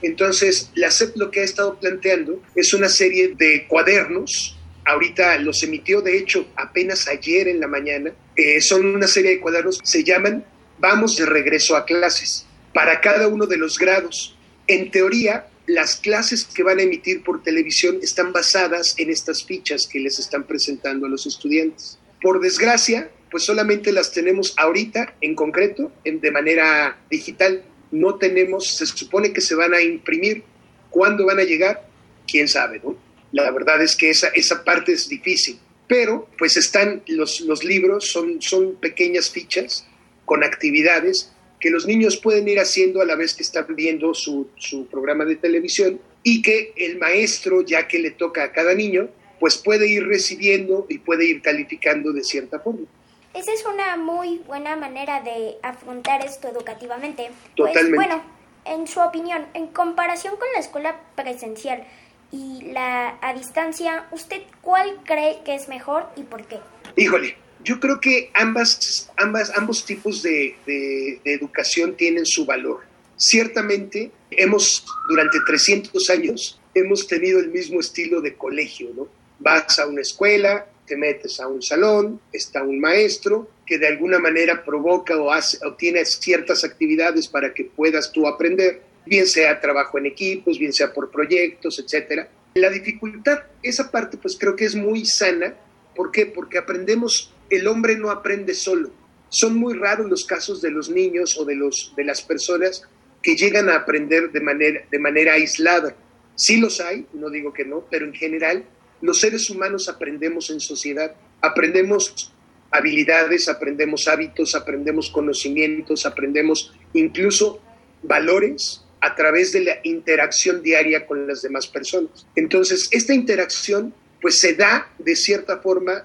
Entonces, la CEP lo que ha estado planteando es una serie de cuadernos ahorita los emitió de hecho apenas ayer en la mañana, eh, son una serie de cuadernos, se llaman Vamos de regreso a clases, para cada uno de los grados. En teoría, las clases que van a emitir por televisión están basadas en estas fichas que les están presentando a los estudiantes. Por desgracia, pues solamente las tenemos ahorita, en concreto, en, de manera digital. No tenemos, se supone que se van a imprimir. ¿Cuándo van a llegar? ¿Quién sabe, no? La verdad es que esa, esa parte es difícil. Pero pues están los, los libros, son, son pequeñas fichas con actividades que los niños pueden ir haciendo a la vez que están viendo su, su programa de televisión y que el maestro, ya que le toca a cada niño, pues puede ir recibiendo y puede ir calificando de cierta forma. Esa es una muy buena manera de afrontar esto educativamente. Totalmente. Pues, bueno, en su opinión, en comparación con la escuela presencial, y la a distancia, ¿usted cuál cree que es mejor y por qué? Híjole, yo creo que ambas, ambas, ambos tipos de, de, de educación tienen su valor. Ciertamente, hemos, durante 300 años, hemos tenido el mismo estilo de colegio, ¿no? Vas a una escuela, te metes a un salón, está un maestro que de alguna manera provoca o, hace, o tiene ciertas actividades para que puedas tú aprender bien sea trabajo en equipos, bien sea por proyectos, etcétera. La dificultad, esa parte pues creo que es muy sana. ¿Por qué? Porque aprendemos, el hombre no aprende solo. Son muy raros los casos de los niños o de, los, de las personas que llegan a aprender de manera, de manera aislada. Sí los hay, no digo que no, pero en general los seres humanos aprendemos en sociedad, aprendemos habilidades, aprendemos hábitos, aprendemos conocimientos, aprendemos incluso valores a través de la interacción diaria con las demás personas. Entonces, esta interacción pues se da de cierta forma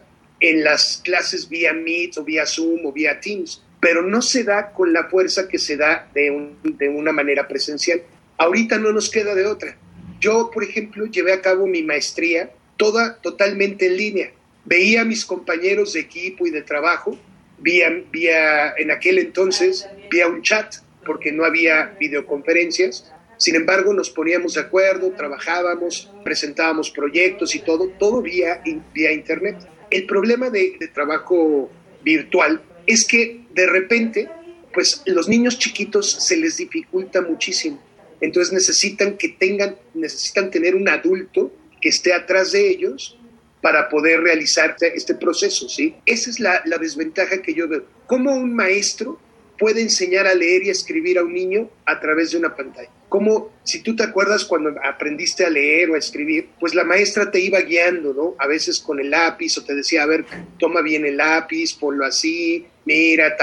en las clases vía Meet o vía Zoom o vía Teams, pero no se da con la fuerza que se da de, de una manera presencial. Ahorita no nos queda de otra. Yo, por ejemplo, llevé a cabo mi maestría toda totalmente en línea. Veía a mis compañeros de equipo y de trabajo vía, vía en aquel entonces, vía un chat porque no había videoconferencias. Sin embargo, nos poníamos de acuerdo, trabajábamos, presentábamos proyectos y todo, todo vía, vía Internet. El problema de, trabajo virtual es que de repente, pues los niños chiquitos se les dificulta muchísimo. Entonces necesitan que tengan, necesitan tener un adulto que esté atrás de ellos para poder realizar este proceso, ¿sí? Esa es la, la desventaja que yo veo. Como un maestro puede enseñar a leer y escribir a un niño a través de una pantalla. Como si tú te acuerdas cuando aprendiste a leer o a escribir, pues la maestra te iba guiando, ¿no? A veces con el lápiz o te decía, a ver, toma bien el lápiz, ponlo así, mira,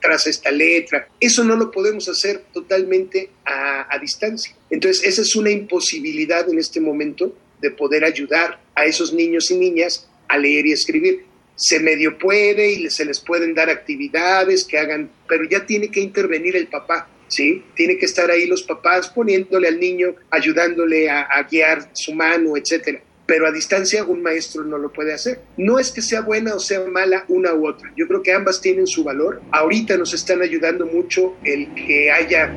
traza esta letra. Eso no lo podemos hacer totalmente a, a distancia. Entonces, esa es una imposibilidad en este momento de poder ayudar a esos niños y niñas a leer y escribir se medio puede y se les pueden dar actividades que hagan, pero ya tiene que intervenir el papá, ¿sí? Tiene que estar ahí los papás poniéndole al niño, ayudándole a, guiar su mano, etcétera. Pero a distancia un maestro no lo puede hacer. No es que sea buena o sea mala una u otra. Yo creo que ambas tienen su valor. Ahorita nos están ayudando mucho el que haya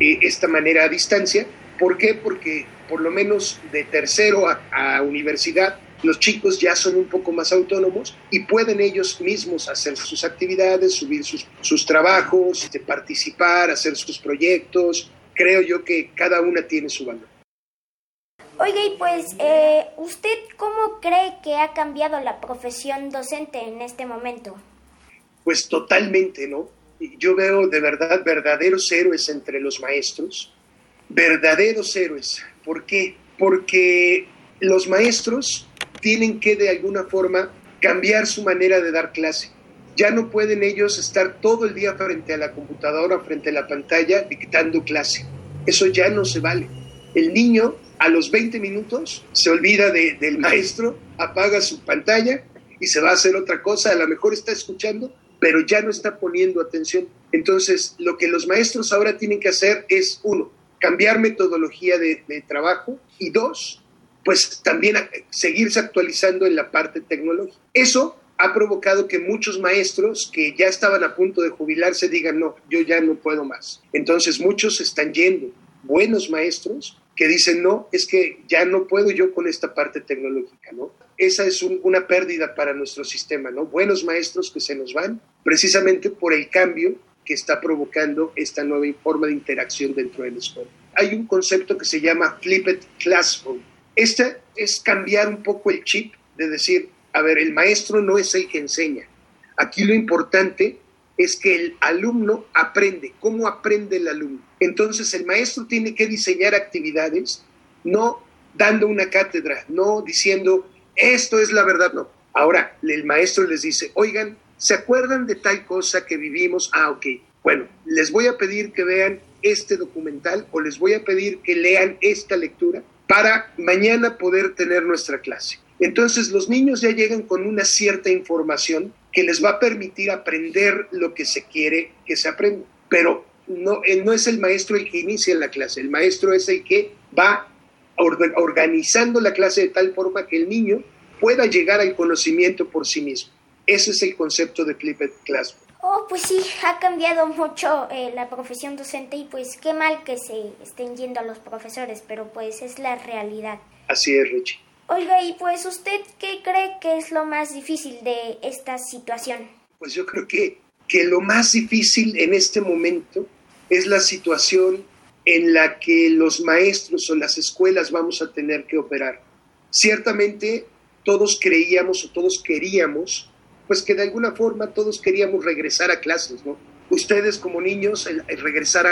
eh, esta manera a distancia. ¿Por qué? Porque por lo menos de tercero a, a universidad los chicos ya son un poco más autónomos y pueden ellos mismos hacer sus actividades, subir sus, sus trabajos, este, participar, hacer sus proyectos. Creo yo que cada una tiene su valor. Oiga, y pues, eh, ¿usted cómo cree que ha cambiado la profesión docente en este momento? Pues totalmente, ¿no? Yo veo de verdad verdaderos héroes entre los maestros, verdaderos héroes. ¿Por qué? Porque los maestros tienen que de alguna forma cambiar su manera de dar clase. Ya no pueden ellos estar todo el día frente a la computadora, frente a la pantalla, dictando clase. Eso ya no se vale. El niño a los 20 minutos se olvida del maestro, apaga su pantalla y se va a hacer otra cosa. A lo mejor está escuchando, pero ya no está poniendo atención. Entonces, lo que los maestros ahora tienen que hacer es, uno, cambiar metodología de, de trabajo y dos, pues también seguirse actualizando en la parte tecnológica. Eso ha provocado que muchos maestros que ya estaban a punto de jubilarse digan, no, yo ya no puedo más. Entonces muchos están yendo, buenos maestros, que dicen, no, es que ya no puedo yo con esta parte tecnológica, ¿no? Esa es una pérdida para nuestro sistema, ¿no? Buenos maestros que se nos van precisamente por el cambio que está provocando esta nueva forma de interacción dentro de la escuela. Hay un concepto que se llama flipped classroom. Este es cambiar un poco el chip de decir, a ver, el maestro no es el que enseña. Aquí lo importante es que el alumno aprende. ¿Cómo aprende el alumno? Entonces el maestro tiene que diseñar actividades, no dando una cátedra, no diciendo, esto es la verdad, no. Ahora el maestro les dice, oigan, ¿se acuerdan de tal cosa que vivimos? Ah, ok. Bueno, les voy a pedir que vean este documental o les voy a pedir que lean esta lectura para mañana poder tener nuestra clase. Entonces los niños ya llegan con una cierta información que les va a permitir aprender lo que se quiere que se aprenda. Pero no, no es el maestro el que inicia la clase, el maestro es el que va organizando la clase de tal forma que el niño pueda llegar al conocimiento por sí mismo. Ese es el concepto de Flipped Classroom. Oh, pues sí, ha cambiado mucho eh, la profesión docente y pues qué mal que se estén yendo a los profesores, pero pues es la realidad. Así es, Richie. Oiga, y pues usted qué cree que es lo más difícil de esta situación? Pues yo creo que, que lo más difícil en este momento es la situación en la que los maestros o las escuelas vamos a tener que operar. Ciertamente todos creíamos o todos queríamos, pues que de alguna forma todos queríamos regresar a clases, ¿no? Ustedes como niños, el, regresar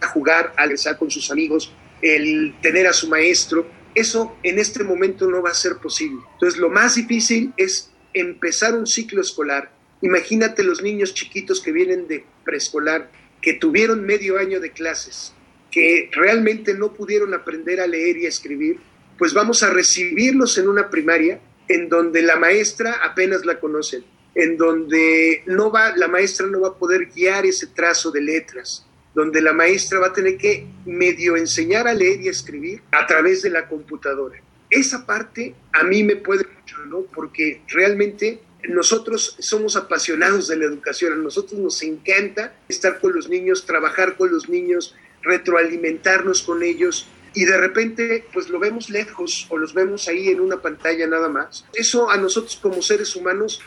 a jugar, a regresar con sus amigos, el tener a su maestro, eso en este momento no va a ser posible. Entonces, lo más difícil es empezar un ciclo escolar. Imagínate los niños chiquitos que vienen de preescolar, que tuvieron medio año de clases, que realmente no pudieron aprender a leer y a escribir, pues vamos a recibirlos en una primaria en donde la maestra apenas la conocen, en donde no va, la maestra no va a poder guiar ese trazo de letras, donde la maestra va a tener que medio enseñar a leer y a escribir a través de la computadora. Esa parte a mí me puede mucho, ¿no? Porque realmente nosotros somos apasionados de la educación, a nosotros nos encanta estar con los niños, trabajar con los niños, retroalimentarnos con ellos y de repente pues lo vemos lejos o los vemos ahí en una pantalla nada más. Eso a nosotros como seres humanos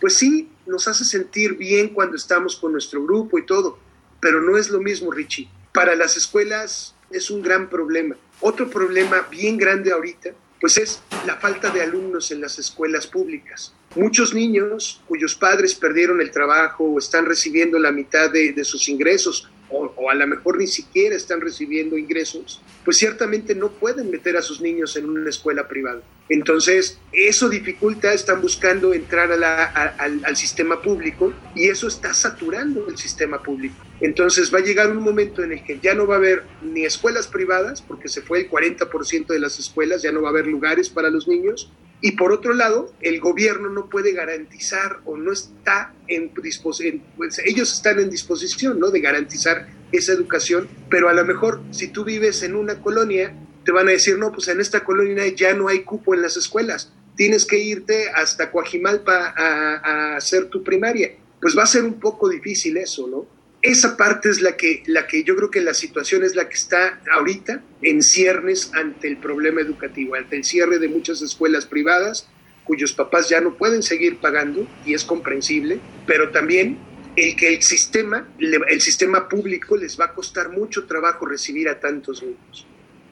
pues sí nos hace sentir bien cuando estamos con nuestro grupo y todo, pero no es lo mismo, Richie. Para las escuelas es un gran problema. Otro problema bien grande ahorita, pues es la falta de alumnos en las escuelas públicas. Muchos niños cuyos padres perdieron el trabajo o están recibiendo la mitad de, de sus ingresos o, a lo mejor ni siquiera están recibiendo ingresos, pues ciertamente no pueden meter a sus niños en una escuela privada. Entonces, eso dificulta, están buscando entrar al, al sistema público y eso está saturando el sistema público. Entonces va a llegar un momento en el que ya no va a haber ni escuelas privadas, porque se fue el 40% de las escuelas, ya no va a haber lugares para los niños, y por otro lado, el gobierno no puede garantizar o no está en disposición, pues ellos están en disposición ¿no? de garantizar esa educación, pero a lo mejor si tú vives en una colonia, te van a decir, no, pues en esta colonia ya no hay cupo en las escuelas, tienes que irte hasta Coajimalpa a, a hacer tu primaria. Pues va a ser un poco difícil eso, ¿no? Esa parte es la que, la que yo creo que la situación es la que está ahorita en ciernes ante el problema educativo, ante el cierre de muchas escuelas privadas cuyos papás ya no pueden seguir pagando y es comprensible, pero también el que el sistema, el sistema público les va a costar mucho trabajo recibir a tantos niños.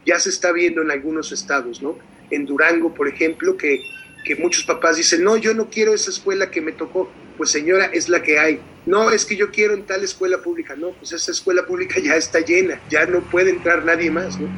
Ya se está viendo en algunos estados, ¿no? En Durango, por ejemplo, que, que muchos papás dicen, no, yo no quiero esa escuela que me tocó pues señora, es la que hay. No, es que yo quiero en tal escuela pública. No, pues esa escuela pública ya está llena, ya no puede entrar nadie más, ¿no?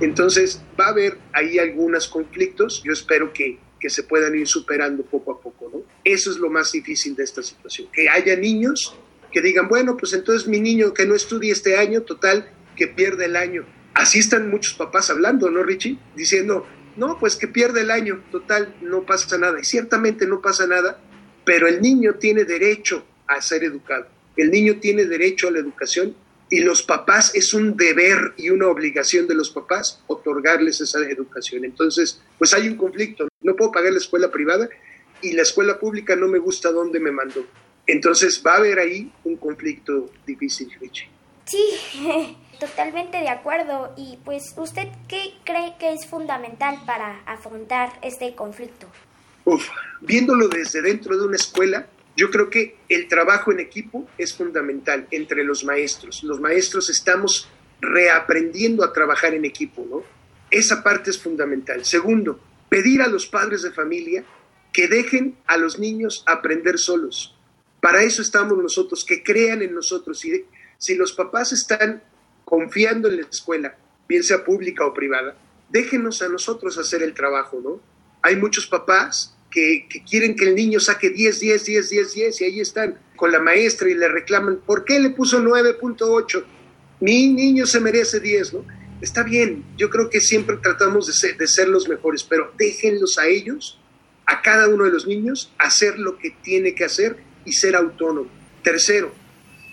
Entonces, va a haber ahí algunos conflictos, yo espero que, que se puedan ir superando poco a poco, ¿no? Eso es lo más difícil de esta situación, que haya niños que digan, bueno, pues entonces mi niño que no estudie este año, total, que pierde el año. Así están muchos papás hablando, ¿no, Richie? Diciendo, no, pues que pierde el año, total, no pasa nada. Y ciertamente no pasa nada, pero el niño tiene derecho a ser educado. El niño tiene derecho a la educación y los papás es un deber y una obligación de los papás otorgarles esa educación. Entonces, pues hay un conflicto. No puedo pagar la escuela privada y la escuela pública no me gusta dónde me mandó. Entonces va a haber ahí un conflicto difícil, Richie. Sí, totalmente de acuerdo. Y pues, ¿usted qué cree que es fundamental para afrontar este conflicto? Uf, viéndolo desde dentro de una escuela, yo creo que el trabajo en equipo es fundamental entre los maestros. Los maestros estamos reaprendiendo a trabajar en equipo, ¿no? Esa parte es fundamental. Segundo, pedir a los padres de familia que dejen a los niños aprender solos. Para eso estamos nosotros, que crean en nosotros. Si los papás están confiando en la escuela, bien sea pública o privada, déjenos a nosotros hacer el trabajo, ¿no? Hay muchos papás que, quieren que el niño saque 10, 10, 10, 10, 10 y ahí están con la maestra y le reclaman, ¿por qué le puso 9.8? Mi niño se merece 10, ¿no? Está bien, yo creo que siempre tratamos de ser, de ser los mejores, pero déjenlos a ellos, a cada uno de los niños, hacer lo que tiene que hacer y ser autónomo. Tercero,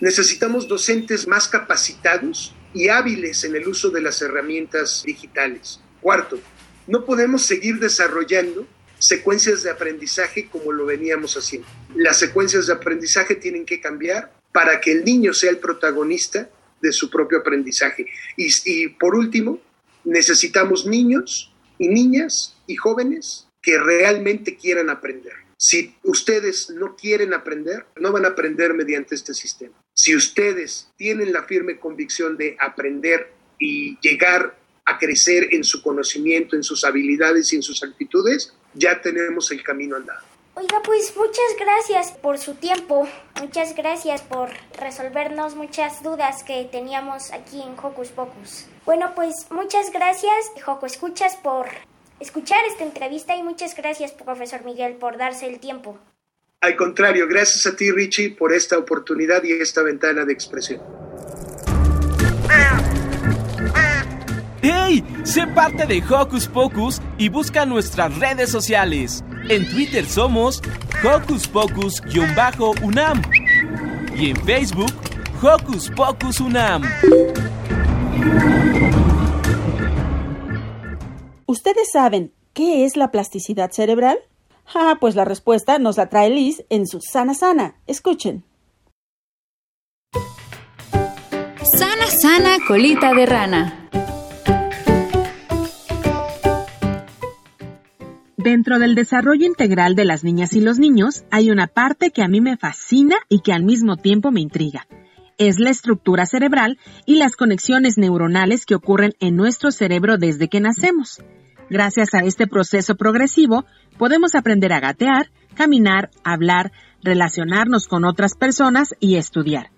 necesitamos docentes más capacitados y hábiles en el uso de las herramientas digitales. Cuarto, no podemos seguir desarrollando secuencias de aprendizaje como lo veníamos haciendo. Las secuencias de aprendizaje tienen que cambiar para que el niño sea el protagonista de su propio aprendizaje. Y, por último, necesitamos niños y niñas y jóvenes que realmente quieran aprender. Si ustedes no quieren aprender, no van a aprender mediante este sistema. Si ustedes tienen la firme convicción de aprender y llegar a crecer en su conocimiento, en sus habilidades y en sus actitudes, ya tenemos el camino andado. Oiga, pues muchas gracias por su tiempo, muchas gracias por resolvernos muchas dudas que teníamos aquí en Hocus Pocus. Bueno, pues muchas gracias, Joco Escuchas, por escuchar esta entrevista y muchas gracias, profesor Miguel, por darse el tiempo. Al contrario, gracias a ti, Richie, por esta oportunidad y esta ventana de expresión. ¡Hey! Sé parte de Hocus Pocus y busca nuestras redes sociales. En Twitter somos Hocus Pocus-UNAM y en Facebook Hocus Pocus UNAM. ¿Ustedes saben qué es la plasticidad cerebral? Ah, pues la respuesta nos la trae Liz en su Sana Sana. Escuchen. Sana Sana Colita de Rana. Dentro del desarrollo integral de las niñas y los niños hay una parte que a mí me fascina y que al mismo tiempo me intriga. Es la estructura cerebral y las conexiones neuronales que ocurren en nuestro cerebro desde que nacemos. Gracias a este proceso progresivo, podemos aprender a gatear, caminar, hablar, relacionarnos con otras personas y estudiar.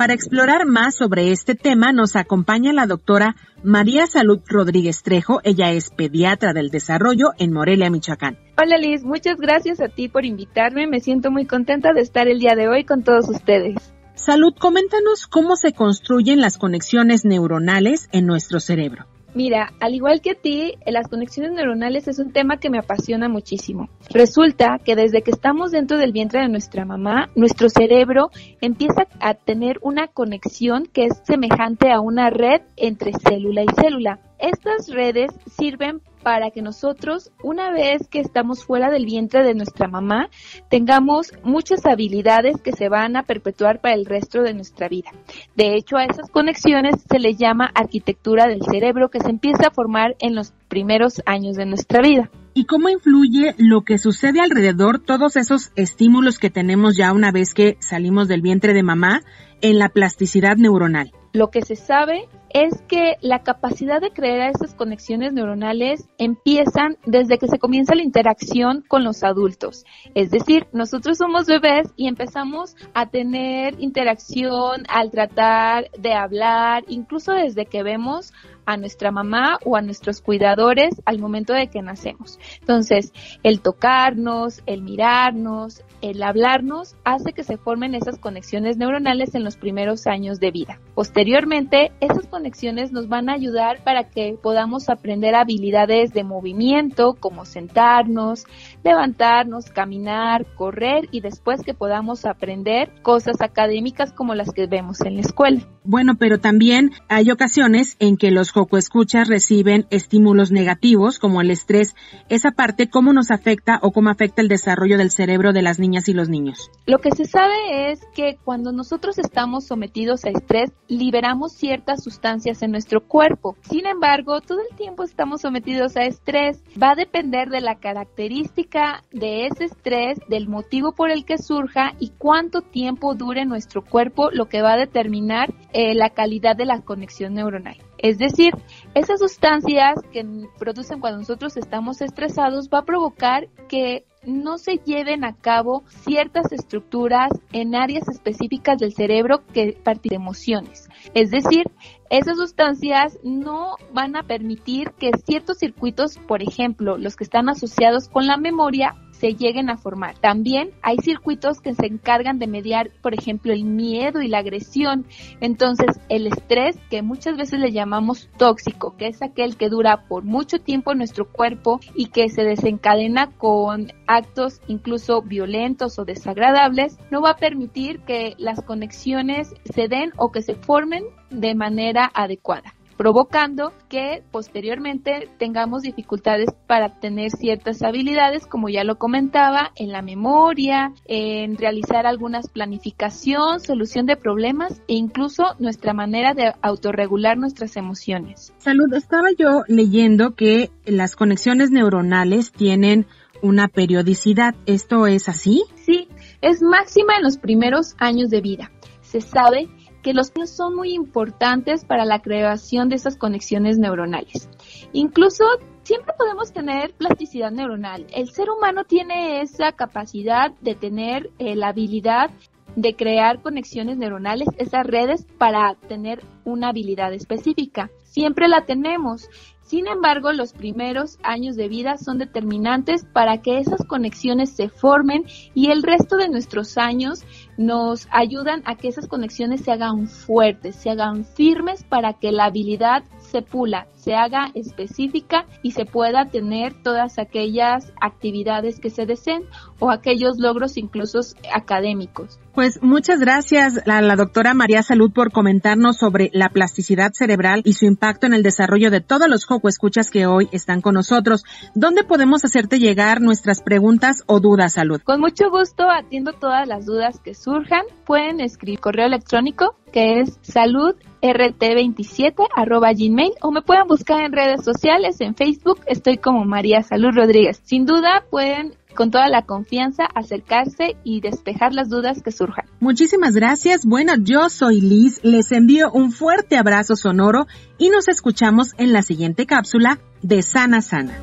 Para explorar más sobre este tema nos acompaña la doctora María Salud Rodríguez Trejo. Ella es pediatra del desarrollo en Morelia, Michoacán. Hola Liz, muchas gracias a ti por invitarme. Me siento muy contenta de estar el día de hoy con todos ustedes. Salud, coméntanos cómo se construyen las conexiones neuronales en nuestro cerebro. Mira, al igual que a ti, las conexiones neuronales es un tema que me apasiona muchísimo. Resulta que desde que estamos dentro del vientre de nuestra mamá, nuestro cerebro empieza a tener una conexión que es semejante a una red entre célula y célula. Estas redes sirven para que nosotros, una vez que estamos fuera del vientre de nuestra mamá, tengamos muchas habilidades que se van a perpetuar para el resto de nuestra vida. De hecho, a esas conexiones se le llama arquitectura del cerebro que se empieza a formar en los primeros años de nuestra vida. ¿Y cómo influye lo que sucede alrededor, todos esos estímulos que tenemos ya una vez que salimos del vientre de mamá, en la plasticidad neuronal? Lo que se sabe es que la capacidad de crear esas conexiones neuronales empiezan desde que se comienza la interacción con los adultos. Es decir, nosotros somos bebés y empezamos a tener interacción al tratar de hablar, incluso desde que vemos a nuestra mamá o a nuestros cuidadores al momento de que nacemos. Entonces, el tocarnos, el mirarnos, el hablarnos hace que se formen esas conexiones neuronales en los primeros años de vida. Posteriormente, esas conexiones nos van a ayudar para que podamos aprender habilidades de movimiento como sentarnos, levantarnos, caminar, correr y después que podamos aprender cosas académicas como las que vemos en la escuela. Bueno, pero también hay ocasiones en que los joco escuchas reciben estímulos negativos como el estrés. Esa parte, ¿cómo nos afecta o cómo afecta el desarrollo del cerebro de las niñas y los niños? Lo que se sabe es que cuando nosotros estamos sometidos a estrés, liberamos ciertas sustancias en nuestro cuerpo. Sin embargo, todo el tiempo estamos sometidos a estrés. Va a depender de la característica de ese estrés, del motivo por el que surja y cuánto tiempo dure nuestro cuerpo, lo que va a determinar eh, la calidad de la conexión neuronal. Es decir, esas sustancias que producen cuando nosotros estamos estresados va a provocar que no se lleven a cabo ciertas estructuras en áreas específicas del cerebro que parten de emociones. Es decir, esas sustancias no van a permitir que ciertos circuitos, por ejemplo, los que están asociados con la memoria, se lleguen a formar. También hay circuitos que se encargan de mediar, por ejemplo, el miedo y la agresión. Entonces, el estrés, que muchas veces le llamamos tóxico, que es aquel que dura por mucho tiempo en nuestro cuerpo y que se desencadena con actos incluso violentos o desagradables, no va a permitir que las conexiones se den o que se formen de manera adecuada provocando que posteriormente tengamos dificultades para obtener ciertas habilidades, como ya lo comentaba, en la memoria, en realizar algunas planificación, solución de problemas e incluso nuestra manera de autorregular nuestras emociones. Salud, estaba yo leyendo que las conexiones neuronales tienen una periodicidad. ¿Esto es así? Sí, es máxima en los primeros años de vida. Se sabe que los niños son muy importantes para la creación de esas conexiones neuronales. Incluso siempre podemos tener plasticidad neuronal. El ser humano tiene esa capacidad de tener eh, la habilidad de crear conexiones neuronales, esas redes para tener una habilidad específica. Siempre la tenemos sin embargo, los primeros años de vida son determinantes para que esas conexiones se formen y el resto de nuestros años nos ayudan a que esas conexiones se hagan fuertes, se hagan firmes para que la habilidad se pula, se haga específica y se pueda tener todas aquellas actividades que se deseen o aquellos logros incluso académicos. Pues muchas gracias a la doctora María Salud por comentarnos sobre la plasticidad cerebral y su impacto en el desarrollo de todos los Joco Escuchas que hoy están con nosotros. ¿Dónde podemos hacerte llegar nuestras preguntas o dudas, Salud? Con mucho gusto atiendo todas las dudas que surjan. Pueden escribir correo electrónico que es salud rt27 arroba gmail o me pueden buscar en redes sociales, en Facebook estoy como María Salud Rodríguez. Sin duda pueden con toda la confianza acercarse y despejar las dudas que surjan. Muchísimas gracias. Bueno, yo soy Liz, les envío un fuerte abrazo sonoro y nos escuchamos en la siguiente cápsula de Sana Sana.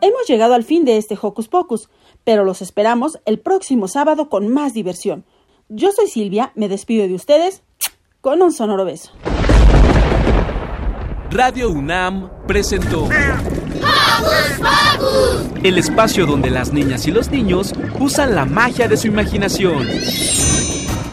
Hemos llegado al fin de este Hocus Pocus, pero los esperamos el próximo sábado con más diversión. Yo soy Silvia, me despido de ustedes con un sonoro beso. Radio UNAM presentó el espacio donde las niñas y los niños usan la magia de su imaginación.